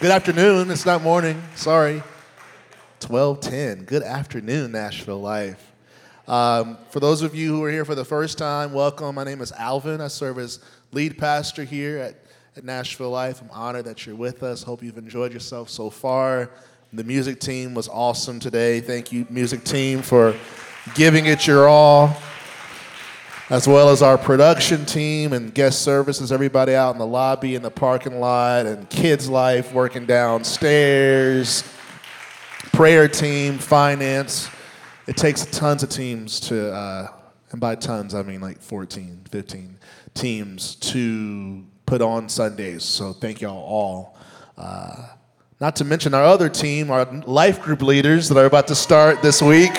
Good afternoon. It's not morning. Sorry. 1210. Good afternoon, Nashville Life. Um, for those of you who are here for the first time, welcome. My name is Alvin. I serve as lead pastor here at, at Nashville Life. I'm honored that you're with us. Hope you've enjoyed yourself so far. The music team was awesome today. Thank you, music team, for giving it your all as well as our production team and guest services, everybody out in the lobby, in the parking lot, and kids' life working downstairs, prayer team, finance. It takes tons of teams to, uh, and by tons, I mean like 14, 15 teams to put on Sundays. So thank y'all all. Uh, not to mention our other team, our life group leaders that are about to start this week.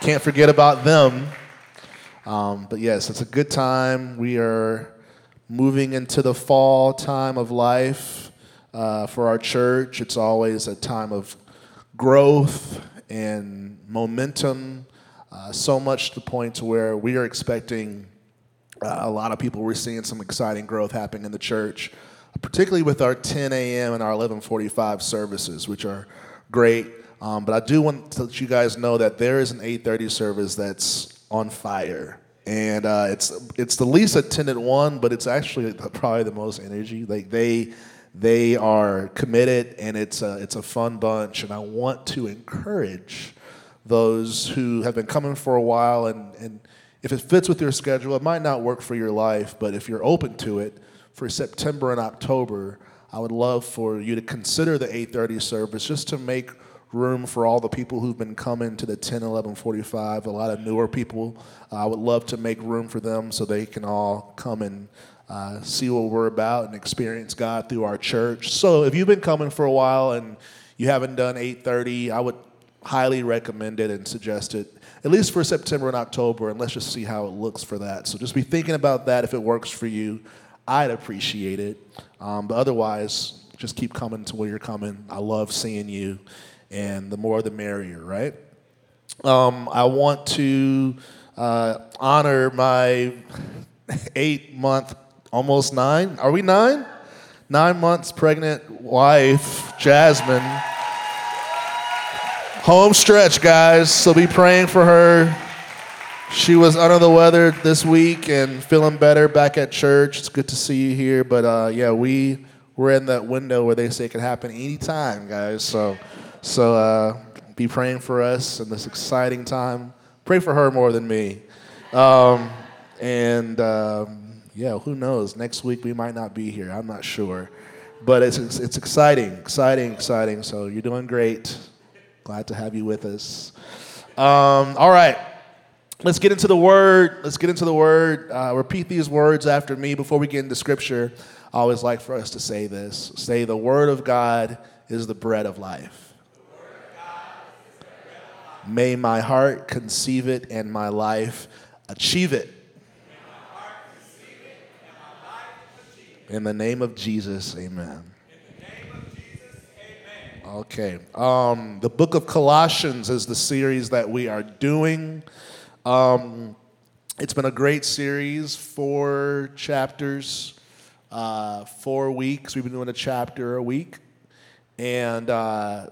Can't forget about them. Um, but yes, it's a good time. We are moving into the fall time of life uh, for our church. It's always a time of growth and momentum, uh, so much to the point to where we are expecting uh, a lot of people. We're seeing some exciting growth happening in the church, particularly with our 10 a.m. and our 11:45 services, which are great. Um, but I do want to let you guys know that there is an 8:30 service that's on fire, and uh, it's it's the least attended one, but it's actually probably the most energy. Like they they are committed, and it's a it's a fun bunch. And I want to encourage those who have been coming for a while, and and if it fits with your schedule, it might not work for your life, but if you're open to it for September and October, I would love for you to consider the 8:30 service just to make room for all the people who've been coming to the 10, 11, 45, a lot of newer people. Uh, I would love to make room for them so they can all come and uh, see what we're about and experience God through our church. So if you've been coming for a while and you haven't done 8:30, I would highly recommend it and suggest it at least for September and October, and let's just see how it looks for that. So just be thinking about that if it works for you. I'd appreciate it. Um, but otherwise, just keep coming to where you're coming. I love seeing you and the more the merrier, right? Um, I want to uh, honor my eight month, almost nine, are we nine? Nine months pregnant wife, Jasmine. Home stretch, guys, so be praying for her. She was under the weather this week and feeling better back at church. It's good to see you here, but uh, yeah, we we're in that window where they say it can happen anytime, guys. So. So uh, be praying for us in this exciting time. Pray for her more than me. Um, and um, yeah, who knows? Next week we might not be here. I'm not sure. But it's, it's, it's exciting, exciting, exciting. So you're doing great. Glad to have you with us. Um, all right. Let's get into the word. Let's get into the word. Uh, repeat these words after me before we get into scripture. I always like for us to say this say, The word of God is the bread of life. May my heart conceive it and my life achieve it. In the name of Jesus, amen. Okay. Um, the book of Colossians is the series that we are doing. Um, it's been a great series, four chapters, uh, four weeks. We've been doing a chapter a week. And uh,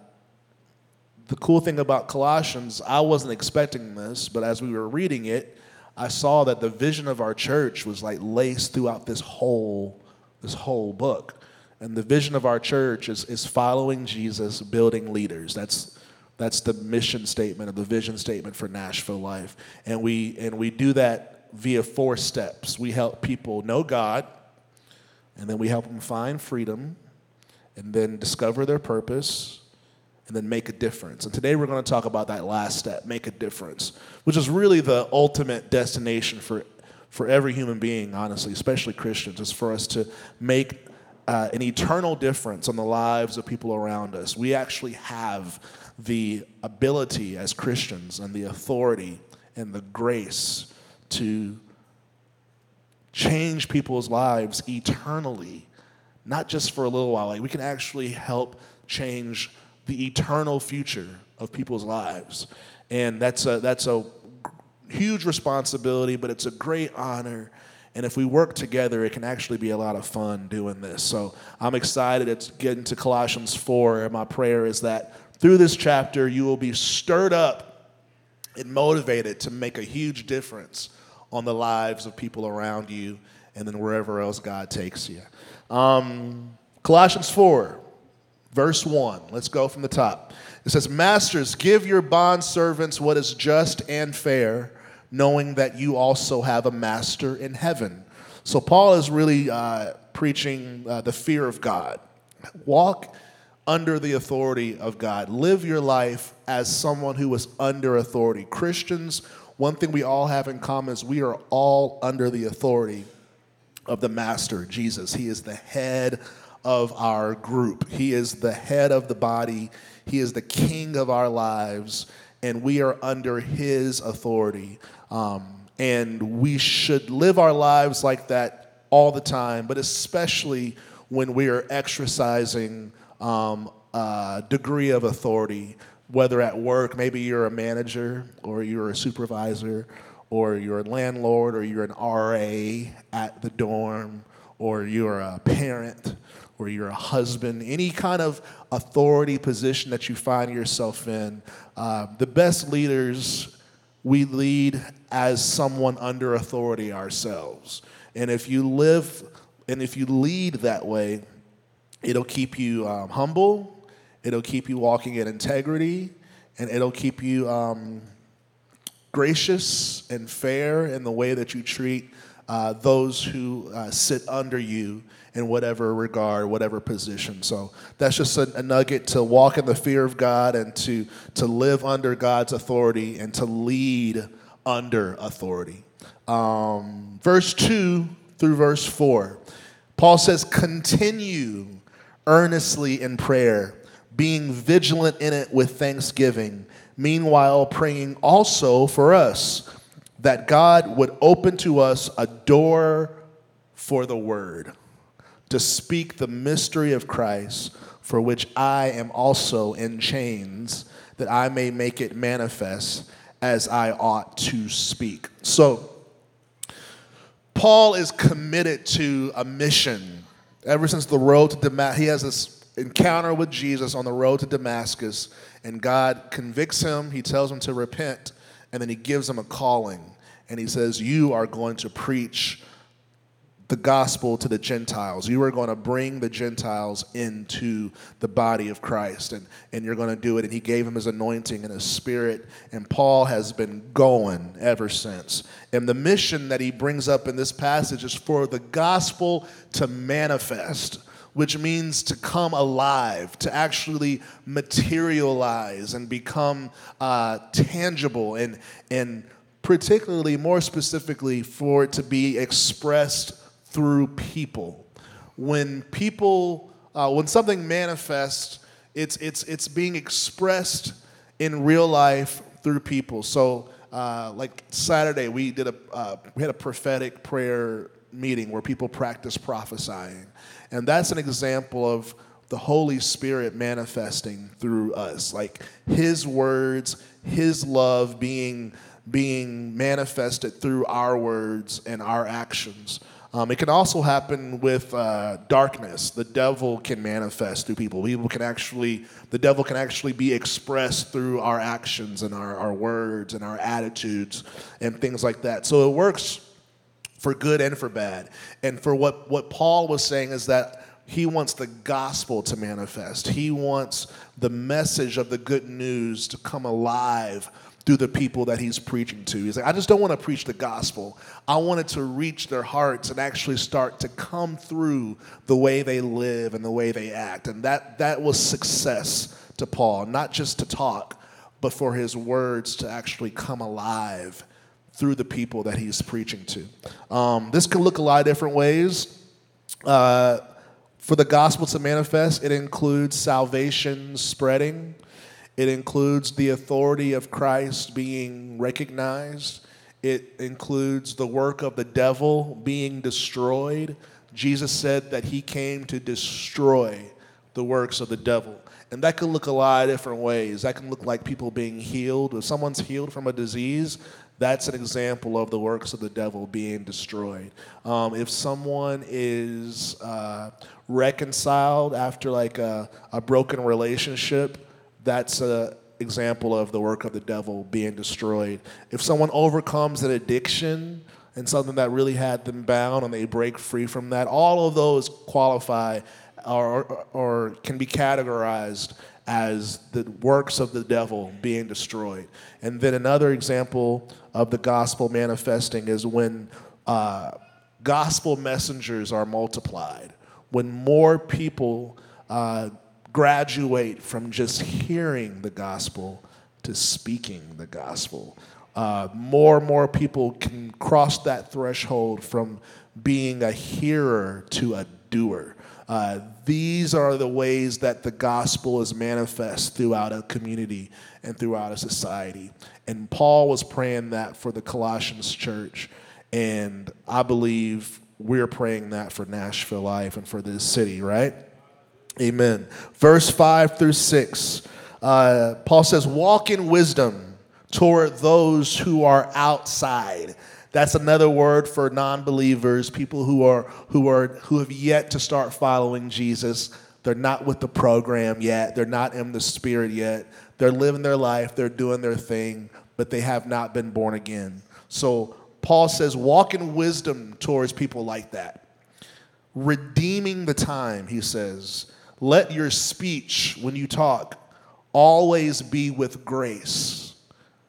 the cool thing about Colossians, I wasn't expecting this, but as we were reading it, I saw that the vision of our church was like laced throughout this whole this whole book. And the vision of our church is, is following Jesus, building leaders. That's that's the mission statement of the vision statement for Nashville Life. And we and we do that via four steps. We help people know God, and then we help them find freedom, and then discover their purpose, and then make a difference. And today we're going to talk about that last step, make a difference, which is really the ultimate destination for, for every human being, honestly, especially Christians, is for us to make uh, an eternal difference on the lives of people around us. We actually have the ability as Christians and the authority and the grace to change people's lives eternally, not just for a little while. Like we can actually help change the eternal future of people's lives. And that's a, that's a huge responsibility, but it's a great honor. And if we work together, it can actually be a lot of fun doing this. So I'm excited to get into Colossians 4. And my prayer is that through this chapter, you will be stirred up and motivated to make a huge difference on the lives of people around you and then wherever else God takes you. Um, Colossians 4, verse 1. Let's go from the top. It says, Masters, give your bond servants what is just and fair, knowing that you also have a master in heaven. So, Paul is really uh, preaching uh, the fear of God. Walk under the authority of God. Live your life as someone who is under authority. Christians, one thing we all have in common is we are all under the authority of the Master, Jesus. He is the head of our group, He is the head of the body, He is the king of our lives, and we are under His authority. Um, and we should live our lives like that all the time, but especially when we are exercising um, a degree of authority, whether at work, maybe you're a manager or you're a supervisor or you're a landlord or you're an RA at the dorm or you're a parent or you're a husband, any kind of authority position that you find yourself in, uh, the best leaders, we lead as someone under authority ourselves. And if you live and if you lead that way, it'll keep you um, humble, it'll keep you walking in integrity, and it'll keep you um, gracious and fair in the way that you treat uh, those who uh, sit under you in whatever regard, whatever position. So that's just a, a, nugget to walk in the fear of God and to, to live under God's authority and to lead under authority. Um, verse 2 through verse 4, Paul says, Continue earnestly in prayer, being vigilant in it with thanksgiving, meanwhile praying also for us that God would open to us a door for the word to speak the mystery of Christ, for which I am also in chains, that I may make it manifest as I ought to speak. So, Paul is committed to a mission. Ever since the road to Damascus, he has this encounter with Jesus on the road to Damascus, and God convicts him. He tells him to repent, and then he gives him a calling. And he says, You are going to preach the gospel to the Gentiles. You are going to bring the Gentiles into the body of Christ, and, and you're going to do it. And he gave him his anointing and his spirit, and Paul has been going ever since. And the mission that he brings up in this passage is for the gospel to manifest. Which means to come alive, to actually materialize and become uh, tangible, and, and particularly, more specifically, for it to be expressed through people. When people, uh, when something manifests, it's, it's, it's being expressed in real life through people. So, uh, like Saturday, we did a uh, we had a prophetic prayer meeting where people practice prophesying, and that's an example of the Holy Spirit manifesting through us, like His words, His love being being manifested through our words and our actions. Um, it can also happen with uh, darkness. The devil can manifest through people. People can actually, the devil can actually be expressed through our actions and our, our words and our attitudes and things like that. So it works for good and for bad. And for what, what Paul was saying is that he wants the gospel to manifest, he wants the message of the good news to come alive through the people that he's preaching to. He's like, I just don't want to preach the gospel. I want it to reach their hearts and actually start to come through the way they live and the way they act. And that, that was success to Paul, not just to talk, but for his words to actually come alive through the people that he's preaching to. Um, this could look a lot of different ways. Uh, for the gospel to manifest, it includes salvation spreading. It includes the authority of Christ being recognized. It includes the work of the devil being destroyed. Jesus said that he came to destroy the works of the devil. And that can look a lot of different ways. That can look like people being healed. If someone's healed from a disease, that's an example of the works of the devil being destroyed. Um, if someone is uh, reconciled after like a, a broken relationship, that's an example of the work of the devil being destroyed. If someone overcomes an addiction and something that really had them bound and they break free from that, all of those qualify or, or, or can be categorized as the works of the devil being destroyed. And then another example of the gospel manifesting is when uh, gospel messengers are multiplied, when more people uh, graduate from just hearing the gospel to speaking the gospel. Uh, more and more people can cross that threshold from being a hearer to a doer. Uh, these are the ways that the gospel is manifest throughout a community and throughout a society. And Paul was praying that for the Colossians church. And I believe we're praying that for Nashville Life and for this city, right? Amen. Verse 5 through 6, uh, Paul says, Walk in wisdom toward those who are outside. That's another word for non-believers, people who are who are who have yet to start following Jesus. They're not with the program yet. They're not in the spirit yet. They're living their life, they're doing their thing, but they have not been born again. So Paul says, walk in wisdom towards people like that. Redeeming the time, he says. Let your speech, when you talk, always be with grace,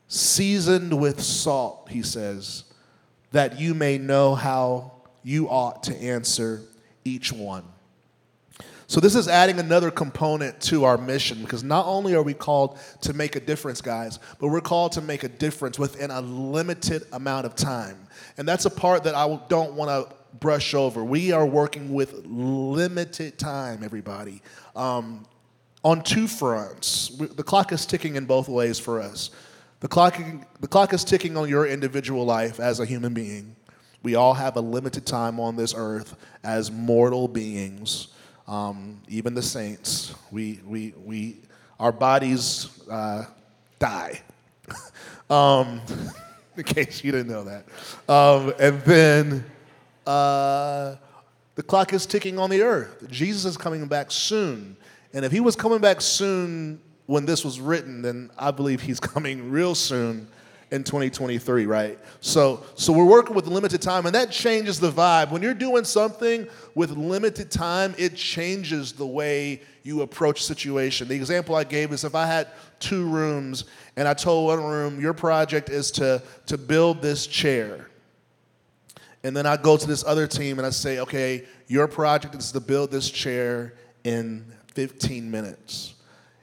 seasoned with salt, he says that you may know how you ought to answer each one. So, this is adding another component to our mission because not only are we called to make a difference, guys, but we're called to make a difference within a limited amount of time. And that's a part that I don't want to brush over. We are working with limited time, everybody, um, on two fronts. The clock is ticking in both ways for us. The clock, the clock is ticking on your individual life as a human being. We all have a limited time on this earth as mortal beings, um, even the saints. We, we, we, our bodies uh, die. um, in case you didn't know that. Um, and then uh, the clock is ticking on the earth. Jesus is coming back soon. And if he was coming back soon when this was written, then I believe he's coming real soon in 2023, right? So, so we're working with limited time, and that changes the vibe. When you're doing something with limited time, it changes the way you approach situation. The example I gave is if I had two rooms and I told one room, your project is to, to build this chair. And then I go to this other team and I say, okay, your project is to build this chair in 15 minutes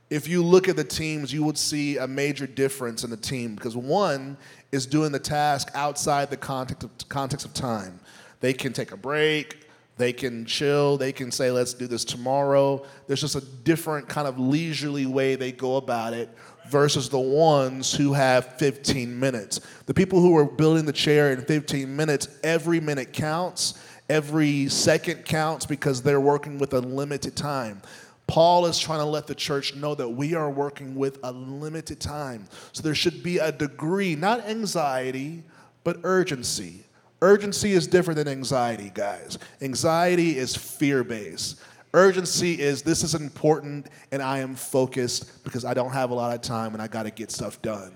if you look at the teams, you would see a major difference in the team because one is doing the task outside the context of, context of time. They can take a break, they can chill, they can say, let's do this tomorrow. There's just a different kind of leisurely way they go about it versus the ones who have 15 minutes. The people who are building the chair in 15 minutes, every minute counts, every second counts because they're working with a limited time. Paul is trying to let the church know that we are working with a limited time. So there should be a degree, not anxiety, but urgency. Urgency is different than anxiety, guys. Anxiety is fear based. Urgency is this is important and I am focused because I don't have a lot of time and I got to get stuff done.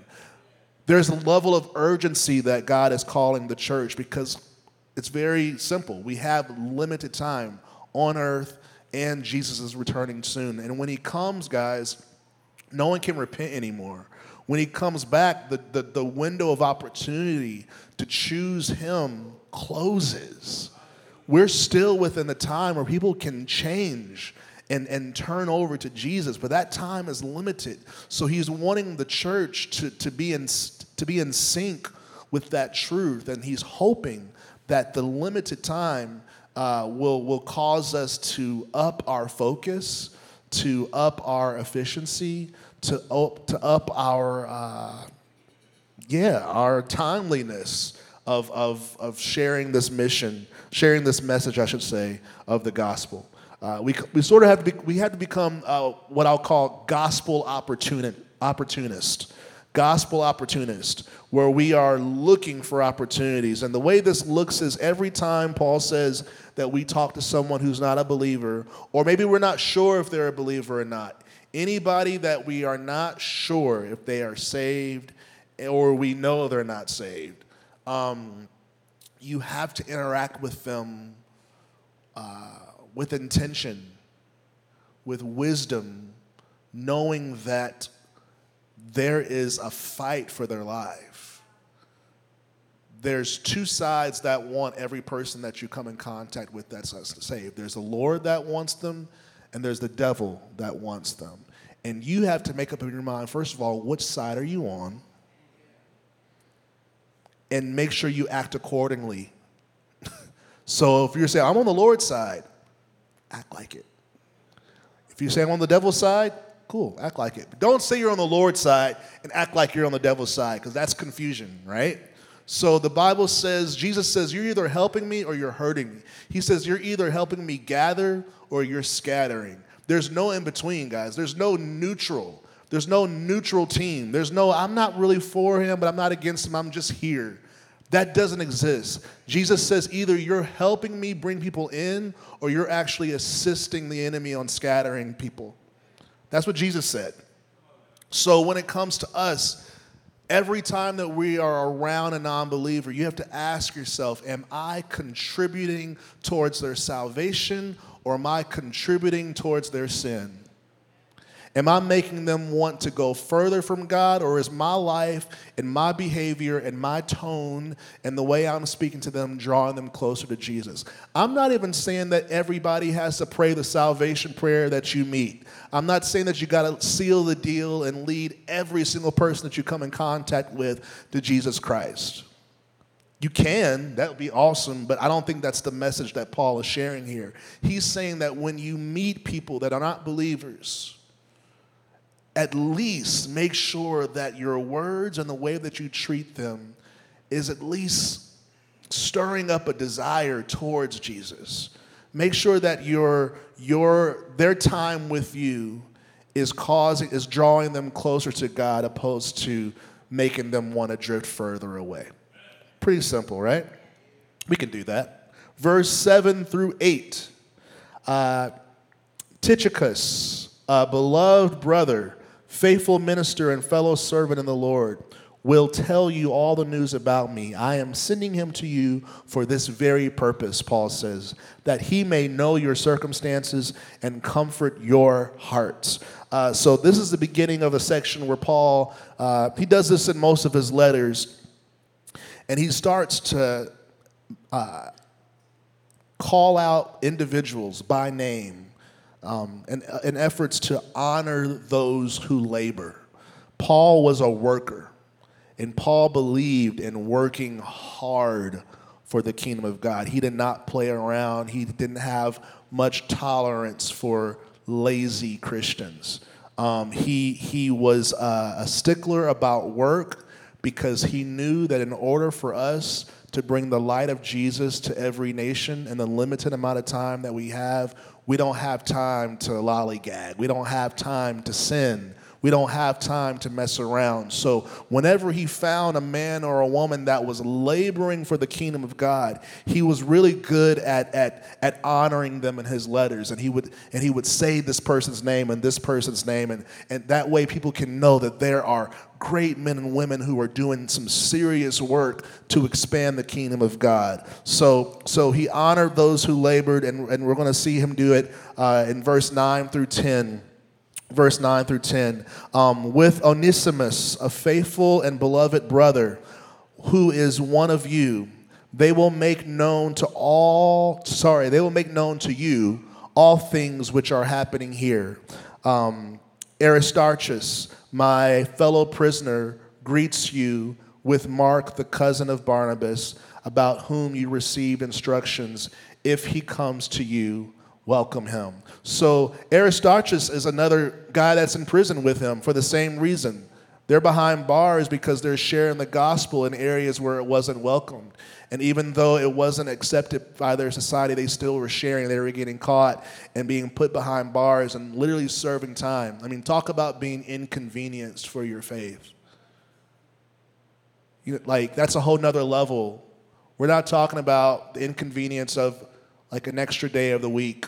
There's a level of urgency that God is calling the church because it's very simple. We have limited time on earth and Jesus is returning soon. And when he comes, guys, no one can repent anymore. When he comes back, the, the, the window of opportunity to choose him closes. We're still within the time where people can change and, and turn over to Jesus, but that time is limited. So he's wanting the church to, to, be in, to be in sync with that truth, and he's hoping that the limited time uh, will, will cause us to up our focus, to up our efficiency, to up, to up our, uh, yeah, our timeliness of, of, of sharing this mission, sharing this message, I should say, of the gospel. Uh, we, we sort of have to be, we have to become uh, what I'll call gospel opportuni- opportunist. gospel opportunist, where we are looking for opportunities. And the way this looks is every time Paul says that we talk to someone who's not a believer, or maybe we're not sure if they're a believer or not, anybody that we are not sure if they are saved or we know they're not saved, um, you have to interact with them uh, with intention, with wisdom, knowing that there is a fight for their life. There's two sides that want every person that you come in contact with that's saved. There's the Lord that wants them, and there's the devil that wants them. And you have to make up in your mind, first of all, which side are you on? And make sure you act accordingly. so if you're saying, I'm on the Lord's side, act like it. If you say I'm on the devil's side, cool, act like it. But don't say you're on the Lord's side and act like you're on the devil's side, because that's confusion, right? So the Bible says, Jesus says, you're either helping me or you're hurting me. He says, you're either helping me gather or you're scattering. There's no in between, guys. There's no neutral. There's no neutral team. There's no, I'm not really for him, but I'm not against him. I'm just here. That doesn't exist. Jesus says either you're helping me bring people in or you're actually assisting the enemy on scattering people. That's what Jesus said. So when it comes to us, every time that we are around a non believer, you have to ask yourself Am I contributing towards their salvation or am I contributing towards their sin? Am I making them want to go further from God, or is my life and my behavior and my tone and the way I'm speaking to them drawing them closer to Jesus? I'm not even saying that everybody has to pray the salvation prayer that you meet. I'm not saying that you got to seal the deal and lead every single person that you come in contact with to Jesus Christ. You can, that would be awesome, but I don't think that's the message that Paul is sharing here. He's saying that when you meet people that are not believers, at least make sure that your words and the way that you treat them is at least stirring up a desire towards Jesus. Make sure that your, your, their time with you is causing, is drawing them closer to God opposed to making them want to drift further away. Pretty simple, right? We can do that. Verse 7 through 8. Uh, Tychicus, a beloved brother, faithful minister and fellow servant in the Lord, will tell you all the news about me. I am sending him to you for this very purpose, Paul says, that he may know your circumstances and comfort your hearts. Uh, so, this is the beginning of a section where Paul, uh, he does this in most of his letters, and he starts to uh, call out individuals by name um, and, in efforts to honor those who labor. Paul was a worker, and Paul believed in working hard for the kingdom of God. He did not play around, he didn't have much tolerance for lazy Christians. Um, he, he was uh, a stickler about work because he knew that in order for us to bring the light of Jesus to every nation in the limited amount of time that we have, we don't have time to lollygag. We don't have time to sin. We don't have time to mess around. So, whenever he found a man or a woman that was laboring for the kingdom of God, he was really good at, at, at honoring them in his letters. And he, would, and he would say this person's name and this person's name. And, and that way, people can know that there are great men and women who are doing some serious work to expand the kingdom of God. So, so he honored those who labored, and, and we're going to see him do it uh, in verse 9 through 10. Verse 9 through 10. Um, with Onesimus, a faithful and beloved brother, who is one of you, they will make known to all, sorry, they will make known to you all things which are happening here. Um, Aristarchus, my fellow prisoner, greets you with Mark, the cousin of Barnabas, about whom you received instructions. If he comes to you, welcome him. So Aristarchus is another guy that's in prison with him for the same reason. They're behind bars because they're sharing the gospel in areas where it wasn't welcomed. And even though it wasn't accepted by their society, they still were sharing. They were getting caught and being put behind bars and literally serving time. I mean, talk about being inconvenienced for your faith. You know, like, that's a whole nother level. We're not talking about the inconvenience of like an extra day of the week.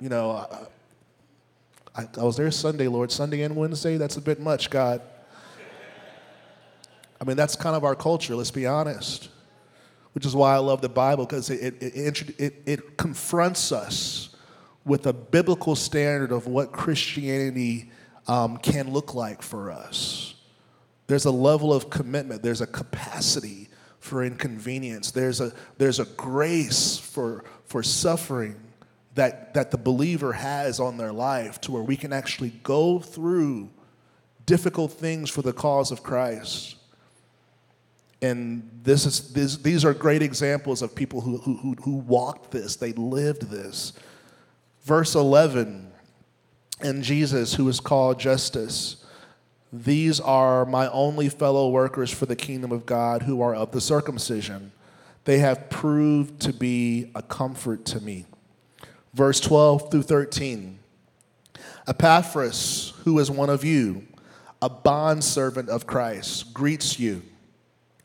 You know, I, I, was there Sunday, Lord. Sunday and Wednesday, that's a bit much, God. I mean, that's kind of our culture, let's be honest. Which is why I love the Bible, because it, it, it, it, confronts us with a biblical standard of what Christianity um, can look like for us. There's a level of commitment, there's a capacity for inconvenience, there's a, there's a grace for, for suffering that, that the believer has on their life to where we can actually go through difficult things for the cause of Christ. And this is, this, these are great examples of people who, who, who walked this, they lived this. Verse 11, and Jesus, who is called Justus, these are my only fellow workers for the kingdom of God who are of the circumcision. They have proved to be a comfort to me. Verse 12 through 13. Epaphras, who is one of you, a bondservant of Christ, greets you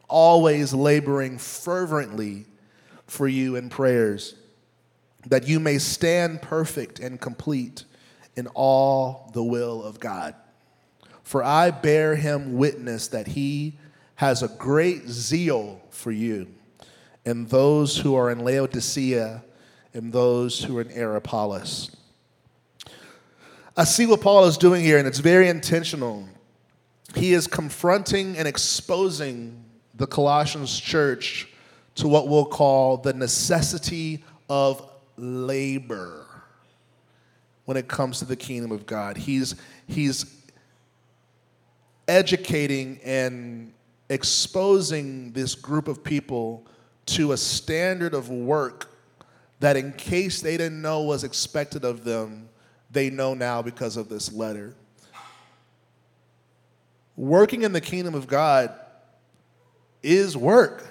always laboring fervently for you in prayers, that you may stand perfect and complete in all the will of God. For I bear him witness that he has a great zeal for you, and those who are in Laodicea, and those who are in Hierapolis. I see what Paul is doing here, and it's very intentional. He is confronting and exposing the Colossians church to what we'll call the necessity of labor when it comes to the kingdom of God. He's, he's educating and exposing this group of people to a standard of work that, in case they didn't know was expected of them, they know now because of this letter. Working in the kingdom of God is work.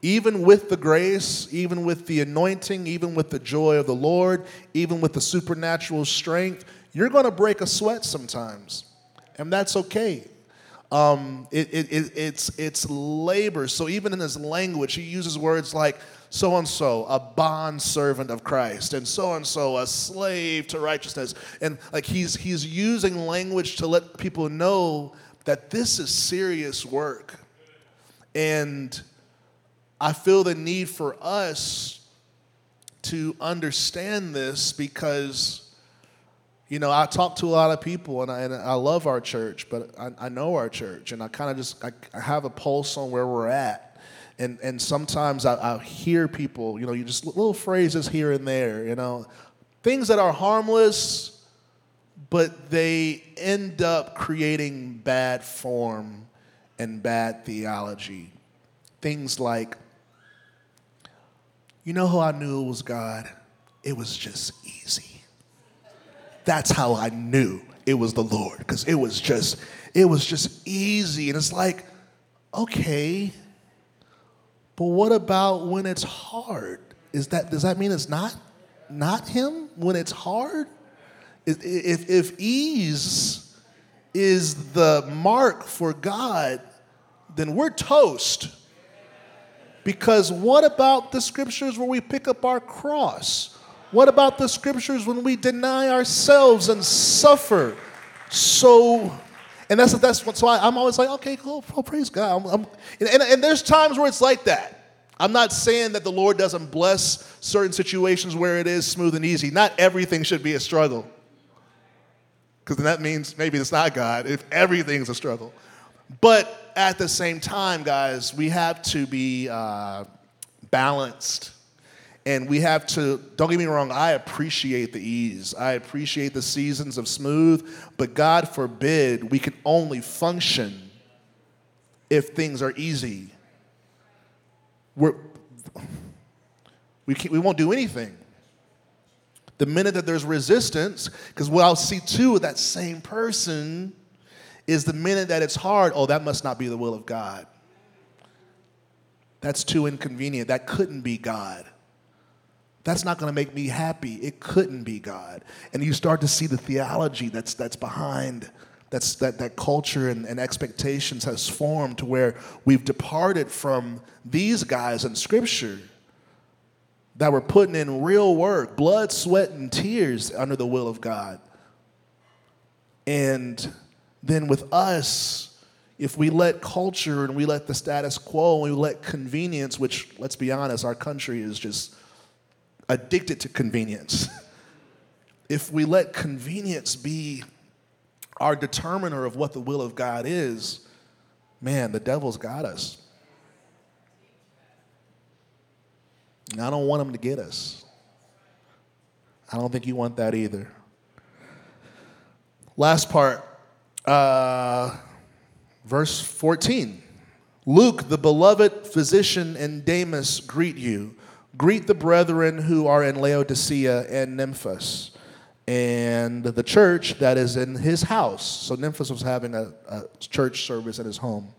Even with the grace, even with the anointing, even with the joy of the Lord, even with the supernatural strength, you're going to break a sweat sometimes. And that's okay. Um, it, it, it, it's, it's labor. So even in his language, he uses words like so and so, a bond servant of Christ, and so and so, a slave to righteousness. And like he's, he's using language to let people know that this is serious work. And I feel the need for us to understand this because, you know, I talk to a lot of people and I, and I love our church, but I, I know our church and I kind of just I, I, have a pulse on where we're at. And, and sometimes I, I hear people, you know, you just little phrases here and there, you know, things that are harmless, but they end up creating bad form and bad theology. Things like, you know how I knew was God? It was just easy. That's how I knew it was the Lord, because it was just, it was just easy. And it's like, okay, but what about when it's hard? Is that does that mean it's not not him when it's hard? If, if ease is the mark for God, then we're toast. Because what about the scriptures where we pick up our cross? What about the scriptures when we deny ourselves and suffer? So, and that's that's what, so I, am always like, okay, cool, oh, praise God. I'm, I'm, and, and there's times where it's like that. I'm not saying that the Lord doesn't bless certain situations where it is smooth and easy. Not everything should be a struggle. Because then that means maybe it's not God if everything's a struggle. But at the same time, guys, we have to be uh, balanced. And we have to, don't get me wrong, I appreciate the ease. I appreciate the seasons of smooth, but God forbid we can only function if things are easy. We're, we, we won't do anything. The minute that there's resistance, because what I'll see too, that same person is the minute that it's hard, oh, that must not be the will of God. That's too inconvenient. That couldn't be God. That's not going to make me happy. It couldn't be God. And you start to see the theology that's, that's behind that's, that, that culture and, and expectations has formed to where we've departed from these guys in Scripture that were putting in real work, blood, sweat, and tears under the will of God. And then with us, if we let culture and we let the status quo and we let convenience, which, let's be honest, our country is just addicted to convenience. if we let convenience be our determiner of what the will of God is, man, the devil's got us. And I don't want him to get us. I don't think you want that either. Last part, uh, verse 14. Luke, the beloved physician, and Demas greet you. Greet the brethren who are in Laodicea and Nymphas and the church that is in his house. So Nymphas was having a, a church service at his home.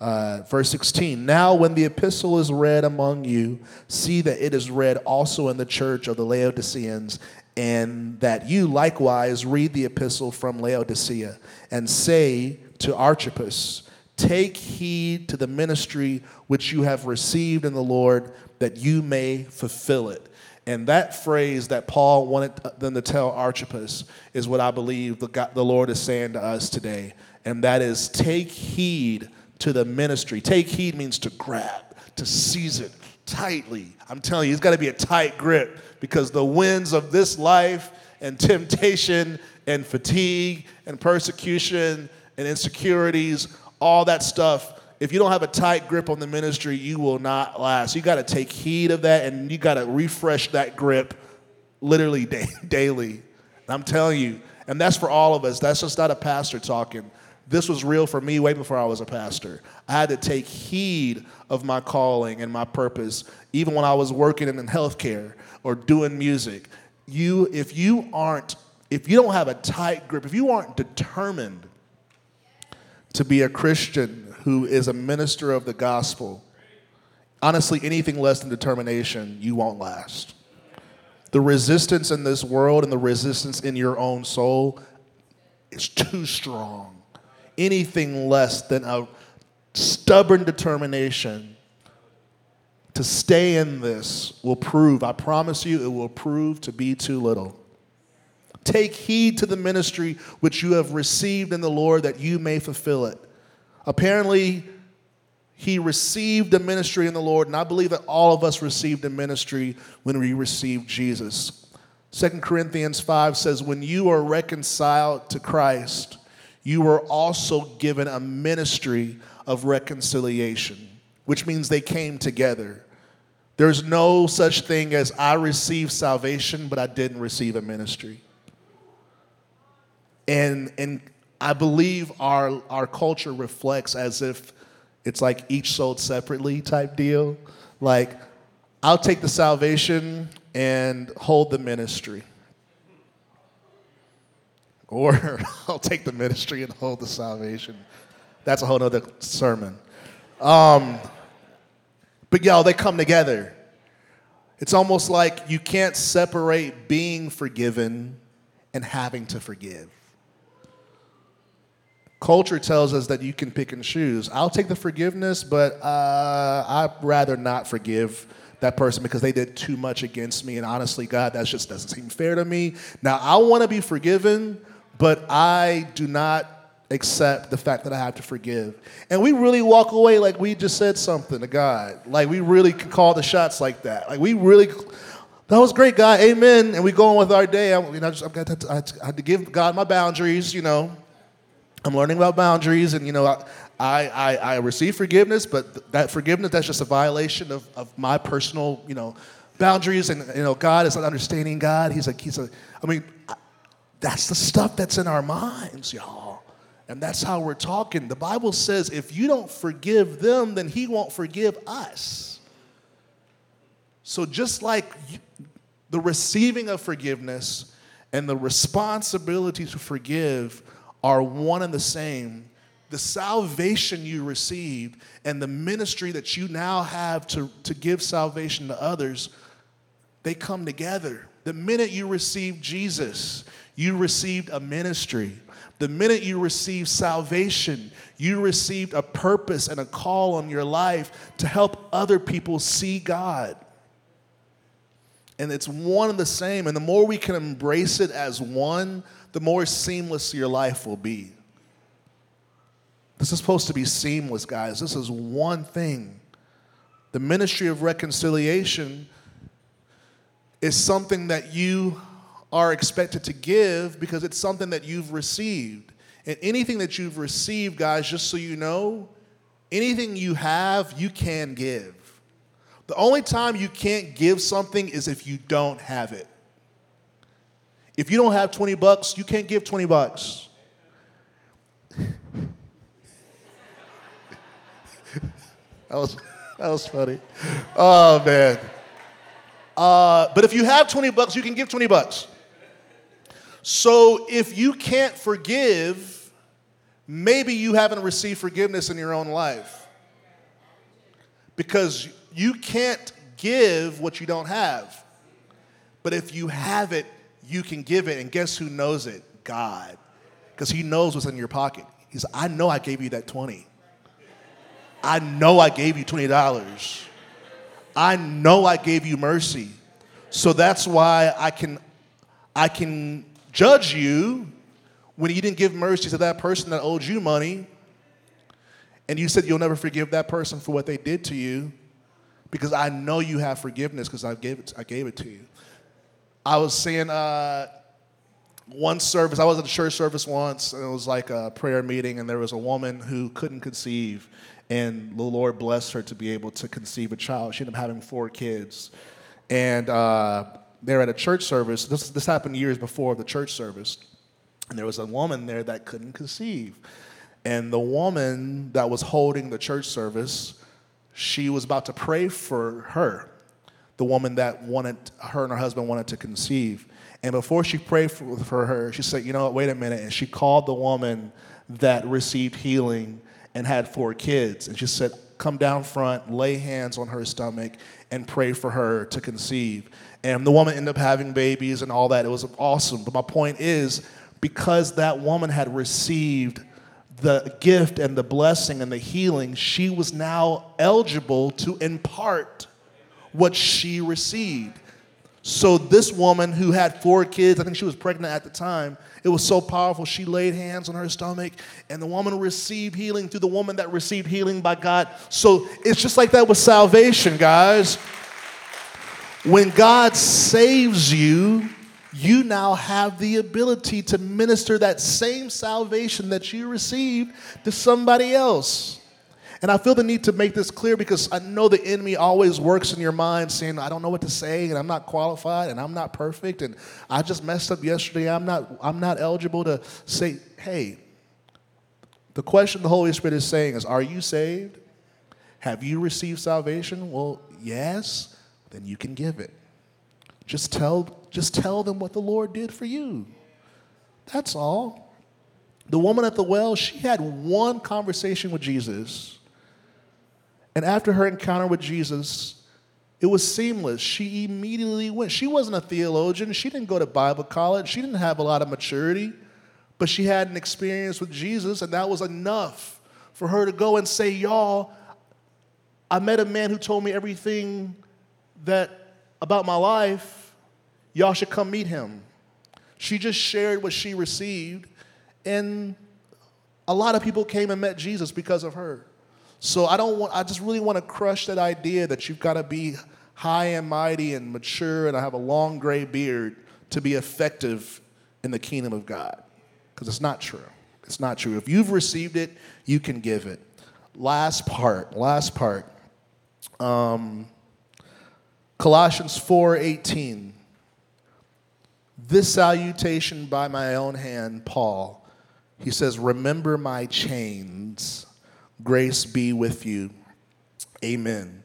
Uh, verse 16 Now, when the epistle is read among you, see that it is read also in the church of the Laodiceans, and that you likewise read the epistle from Laodicea, and say to Archippus, Take heed to the ministry which you have received in the Lord, that you may fulfill it. And that phrase that Paul wanted them to tell Archippus is what I believe the, God, the Lord is saying to us today. And that is take heed to the ministry. Take heed means to grab, to seize it tightly. I'm telling you, it's got to be a tight grip because the winds of this life and temptation and fatigue and persecution and insecurities, all that stuff if you don't have a tight grip on the ministry, you will not last. You got to take heed of that and you got to refresh that grip literally daily. I'm telling you, and that's for all of us. That's just not a pastor talking. This was real for me way before I was a pastor. I had to take heed of my calling and my purpose, even when I was working in healthcare or doing music. You, if you aren't, if you don't have a tight grip, if you aren't determined to be a Christian who is a minister of the gospel, honestly, anything less than determination, you won't last. The resistance in this world and the resistance in your own soul is too strong. Anything less than a stubborn determination to stay in this will prove, I promise you, it will prove to be too little. Take heed to the ministry which you have received in the Lord that you may fulfill it. Apparently, he received a ministry in the Lord, and I believe that all of us received a ministry when we received Jesus. 2 Corinthians 5 says, When you are reconciled to Christ, you were also given a ministry of reconciliation, which means they came together. There's no such thing as I received salvation, but I didn't receive a ministry. And, and I believe our, our culture reflects as if it's like each sold separately type deal. Like, I'll take the salvation and hold the ministry. Or I'll take the ministry and hold the salvation. That's a whole other sermon. Um, but y'all, they come together. It's almost like you can't separate being forgiven and having to forgive. Culture tells us that you can pick and choose. I'll take the forgiveness, but uh, I'd rather not forgive that person because they did too much against me. And honestly, God, that just doesn't seem fair to me. Now, I want to be forgiven, but I do not accept the fact that I have to forgive. And we really walk away like we just said something to God. Like we really call the shots like that. Like we really, that was great, God. Amen. And we go on with our day. I, you know, I, just, got to, I had to give God my boundaries, you know. I'm learning about boundaries, and you know, I, I, I receive forgiveness, but that forgiveness that's just a violation of, of my personal, you know, boundaries. And you know, God is an understanding God. He's like, he's a. I mean, that's the stuff that's in our minds, y'all, and that's how we're talking. The Bible says if you don't forgive them, then He won't forgive us. So just like the receiving of forgiveness and the responsibility to forgive are one and the same. The salvation you received and the ministry that you now have to, to give salvation to others, they come together. The minute you received Jesus, you received a ministry. The minute you received salvation, you received a purpose and a call on your life to help other people see God. And it's one and the same. And the more we can embrace it as one, the more seamless your life will be. This is supposed to be seamless, guys. This is one thing. The ministry of reconciliation is something that you are expected to give because it's something that you've received. And anything that you've received, guys, just so you know, anything you have, you can give. The only time you can't give something is if you don't have it. If you don't have 20 bucks, you can't give 20 bucks. that was that was funny. Oh man. Uh, but if you have 20 bucks, you can give 20 bucks. So if you can't forgive, maybe you haven't received forgiveness in your own life. Because you can't give what you don't have. But if you have it, you can give it. And guess who knows it? God. Because He knows what's in your pocket. He said, I know I gave you that 20. I know I gave you $20. I know I gave you mercy. So that's why I can I can judge you when you didn't give mercy to that person that owed you money and you said you'll never forgive that person for what they did to you because I know you have forgiveness because I gave it I gave it to you. I was seeing uh, one service, I was at a church service once, and it was like a prayer meeting, and there was a woman who couldn't conceive, and the Lord blessed her to be able to conceive a child. She ended up having four kids. And uh, they're at a church service. This, this happened years before the church service. And there was a woman there that couldn't conceive. And the woman that was holding the church service, she was about to pray for her, the woman that wanted, her and her husband wanted to conceive. And before she prayed for, for her, she said, You know what, wait a minute. And she called the woman that received healing and had four kids. And she said, Come down front, lay hands on her stomach, and pray for her to conceive. And the woman ended up having babies and all that. It was awesome. But my point is, because that woman had received the gift and the blessing and the healing, she was now eligible to impart what she received. So, this woman who had four kids, I think she was pregnant at the time, it was so powerful. She laid hands on her stomach, and the woman received healing through the woman that received healing by God. So, it's just like that with salvation, guys. When God saves you, you now have the ability to minister that same salvation that you received to somebody else. And I feel the need to make this clear because I know the enemy always works in your mind saying, I don't know what to say, and I'm not qualified, and I'm not perfect, and I just messed up yesterday. I'm not, I'm not eligible to say, hey, the question the Holy Spirit is saying is, Are you saved? Have you received salvation? Well, yes, then you can give it. Just tell, just tell them what the Lord did for you. That's all. The woman at the well, she had one conversation with Jesus and after her encounter with Jesus, it was seamless. She immediately went. She wasn't a theologian. She didn't go to Bible college. She didn't have a lot of maturity, but she had an experience with Jesus, and that was enough for her to go and say, Y'all, I met a man who told me everything that about my life. Y'all should come meet him. She just shared what she received, and a lot of people came and met Jesus because of her. So I don't want, I just really want to crush that idea that you've got to be high and mighty and mature and I have a long gray beard to be effective in the kingdom of God. Because it's not true. It's not true. If you've received it, you can give it. Last part, last part. Um, Colossians 4:18. This salutation by my own hand, Paul. He says, "Remember my chains." Grace be with you. Amen.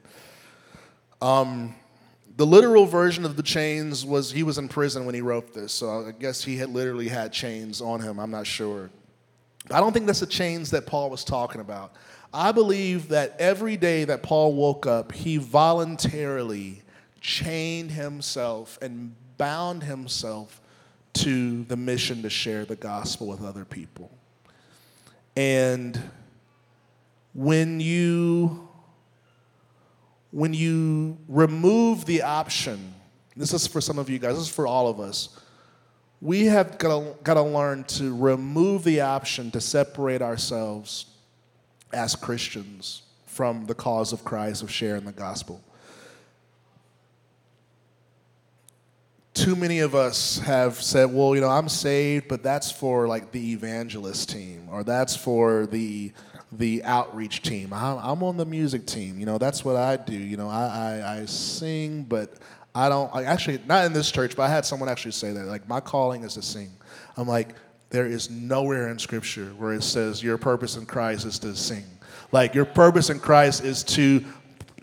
Um, the literal version of the chains was he was in prison when he wrote this, so I guess he had literally had chains on him. I'm not sure. I don't think that's the chains that Paul was talking about. I believe that every day that Paul woke up, he voluntarily chained himself and bound himself to the mission to share the gospel with other people. And when you when you remove the option, this is for some of you guys, this is for all of us. We have got to learn to remove the option to separate ourselves as Christians from the cause of Christ of sharing the gospel. too many of us have said, well, you know, I'm saved, but that's for like the evangelist team, or that's for the the outreach team. I'm, on the music team. You know, that's what I do. You know, I, I, I sing, but I don't. I actually, not in this church, but I had someone actually say that. Like, my calling is to sing. I'm like, there is nowhere in Scripture where it says your purpose in Christ is to sing. Like, your purpose in Christ is to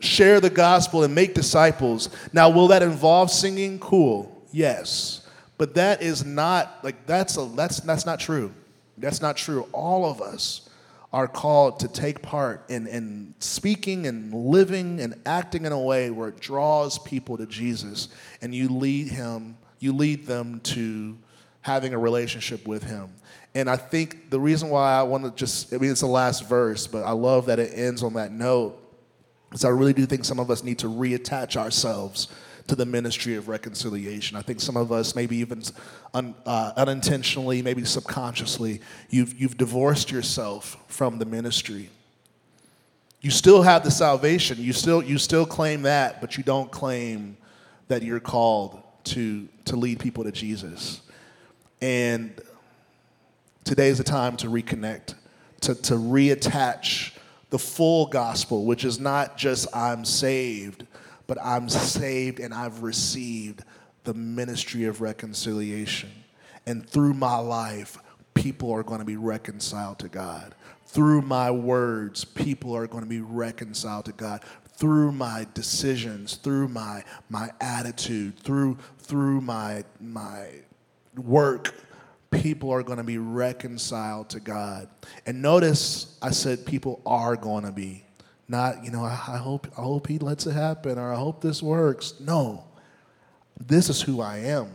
share the gospel and make disciples. Now, will that involve singing? Cool. Yes. But that is not like that's a that's that's not true. That's not true. All of us are called to take part in, in speaking and living and acting in a way where it draws people to Jesus and you lead him, you lead them to having a relationship with him. And I think the reason why I want to just, I mean, it's the last verse, but I love that it ends on that note, is I really do think some of us need to reattach ourselves to the ministry of reconciliation. I think some of us, maybe even un, uh, unintentionally, maybe subconsciously, you've, you've divorced yourself from the ministry. You still have the salvation, you still, you still claim that, but you don't claim that you're called to, to lead people to Jesus. And today is the time to reconnect, to, to reattach the full gospel, which is not just I'm saved, but I'm saved and I've received the ministry of reconciliation. And through my life, people are going to be reconciled to God. Through my words, people are going to be reconciled to God. Through my decisions, through my, my attitude, through, through my, my work, people are going to be reconciled to God. And notice I said people are going to be. Not, you know, I, I hope, I hope he lets it happen or I hope this works. No, this is who I am.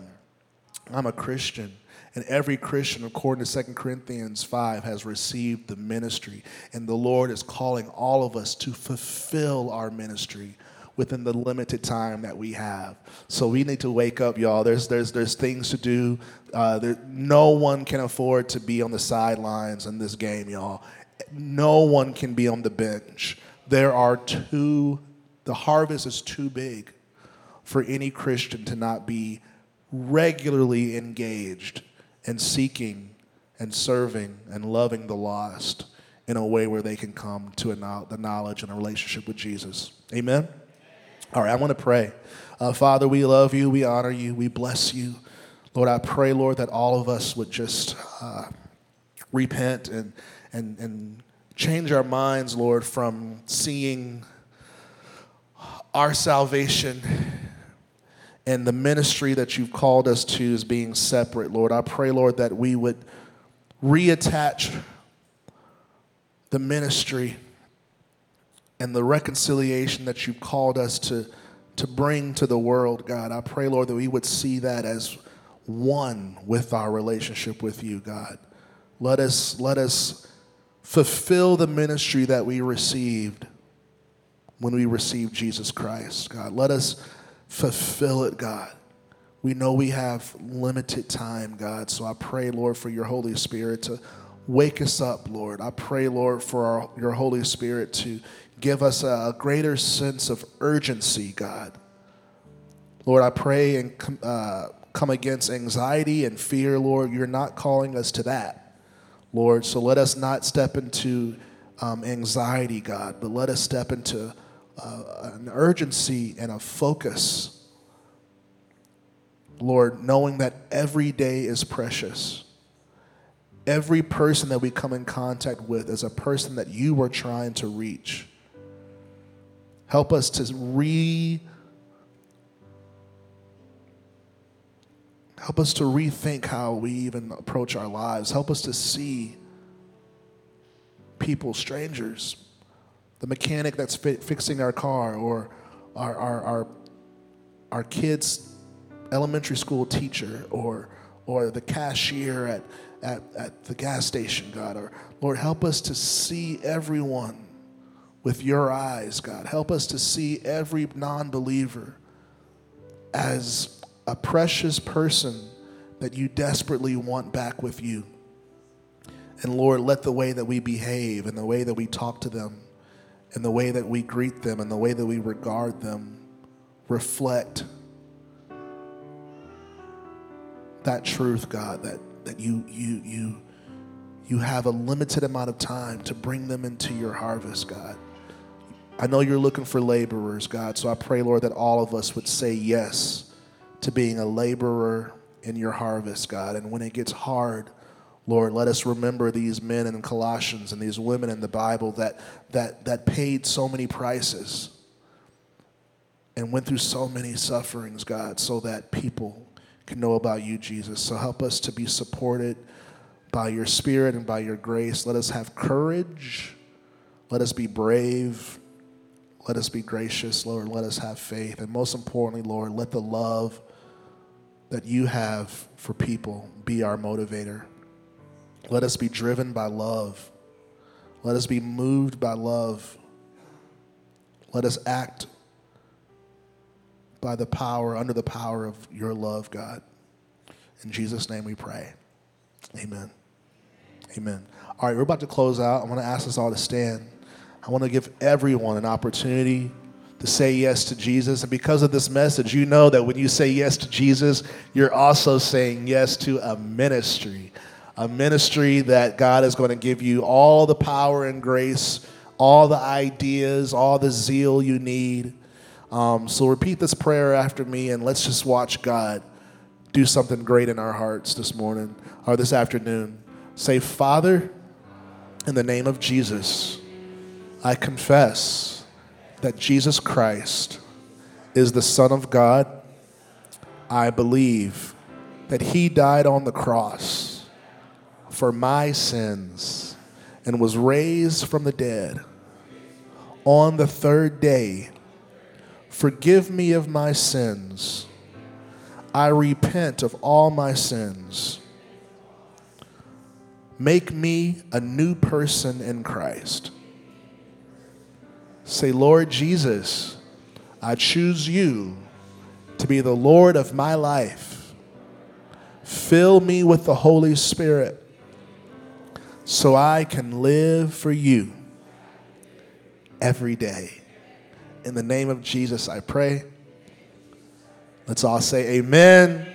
I'm a Christian. And every Christian, according to 2 Corinthians 5, has received the ministry. And the Lord is calling all of us to fulfill our ministry within the limited time that we have. So we need to wake up, y'all. There's, there's, there's things to do. Uh, there, no one can afford to be on the sidelines in this game, y'all. No one can be on the bench there are too, the harvest is too big for any Christian to not be regularly engaged in seeking and serving and loving the lost in a way where they can come to a, the knowledge and a relationship with Jesus. Amen? All right, I want to pray. Uh, Father, we love you, we honor you, we bless you. Lord, I pray, Lord, that all of us would just uh, repent and, and, and Change our minds, Lord, from seeing our salvation and the ministry that you've called us to as being separate, Lord. I pray, Lord, that we would reattach the ministry and the reconciliation that you've called us to, to bring to the world, God. I pray, Lord, that we would see that as one with our relationship with you, God. Let us, let us fulfill the ministry that we received when we received Jesus Christ, God. Let us fulfill it, God. We know we have limited time, God. So I pray, Lord, for your Holy Spirit to wake us up, Lord. I pray, Lord, for our, your Holy Spirit to give us a greater sense of urgency, God. Lord, I pray and uh, come against anxiety and fear, Lord. You're not calling us to that. Lord. So let us not step into um, anxiety, God, but let us step into uh, an urgency and a focus. Lord, knowing that every day is precious. Every person that we come in contact with is a person that you are trying to reach. Help us to re Help us to rethink how we even approach our lives. Help us to see people, strangers, the mechanic that's fi- fixing our car, or our, our, our our kids' elementary school teacher or, or the cashier at, at, at the gas station, God. Or Lord, help us to see everyone with your eyes, God. Help us to see every non believer as a precious person that you desperately want back with you. And Lord, let the way that we behave and the way that we talk to them and the way that we greet them and the way that we regard them reflect that truth, God, that, that you, you, you, you have a limited amount of time to bring them into your harvest, God. I know you're looking for laborers, God, so I pray, Lord, that all of us would say yes to being a laborer in your harvest, God. And when it gets hard, Lord, let us remember these men in Colossians and these women in the Bible that, that, that paid so many prices and went through so many sufferings, God, so that people can know about you, Jesus. So help us to be supported by your Spirit and by your grace. Let us have courage. Let us be brave. Let us be gracious, Lord. Let us have faith. And most importantly, Lord, let the love that you have for people be our motivator. Let us be driven by love. Let us be moved by love. Let us act by the power, under the power of your love, God. In Jesus' name we pray. Amen. Amen. All right, we're about to close out. I want to ask us all to stand. I want to give everyone an opportunity to say yes to Jesus. And because of this message, you know that when you say yes to Jesus, you're also saying yes to a ministry, a ministry that God is going to give you all the power and grace, all the ideas, all the zeal you need. Um, so repeat this prayer after me and let's just watch God do something great in our hearts this morning or this afternoon. Say, Father, in the name of Jesus, I confess that Jesus Christ is the Son of God. I believe that He died on the cross for my sins and was raised from the dead on the third day. Forgive me of my sins. I repent of all my sins. Make me a new person in Christ. Say, Lord Jesus, I choose you to be the Lord of my life. Fill me with the Holy Spirit so I can live for you every day. In the name of Jesus, I pray. Let's all say amen.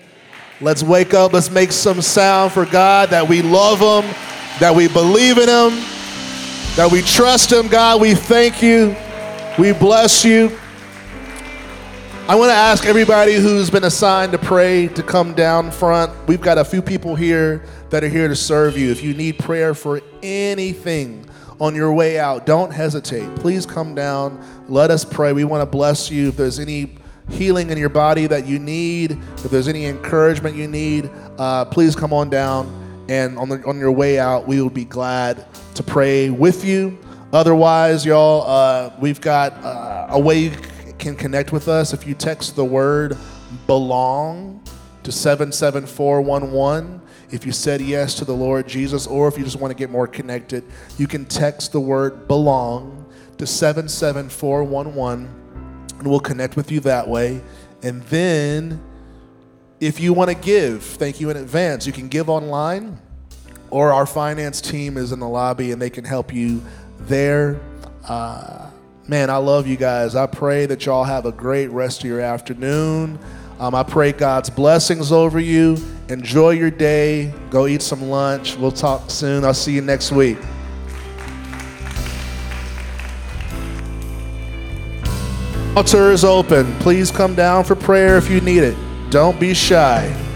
Let's wake up. Let's make some sound for God that we love Him, that we believe in Him that we trust Him, God. We thank you. We bless you. I want to ask everybody who's been assigned to pray to come down front. We've got a few people here that are here to serve you. If you need prayer for anything on your way out, don't hesitate. Please come down. Let us pray. We want to bless you. If there's any healing in your body that you need, if there's any encouragement you need, uh, please come on down. And on, the, on your way out, we will be glad to pray with you. Otherwise, y'all, uh, we've got uh, a way you can connect with us. If you text the word belong to 77411, if you said yes to the Lord Jesus, or if you just want to get more connected, you can text the word belong to 77411, and we'll connect with you that way. And then if you want to give, thank you in advance. You can give online, or our finance team is in the lobby and they can help you there. Uh, man, I love you guys. I pray that y'all have a great rest of your afternoon. Um, I pray God's blessings over you. Enjoy your day. Go eat some lunch. We'll talk soon. I'll see you next week. Altar is open. Please come down for prayer if you need it. Don't be shy.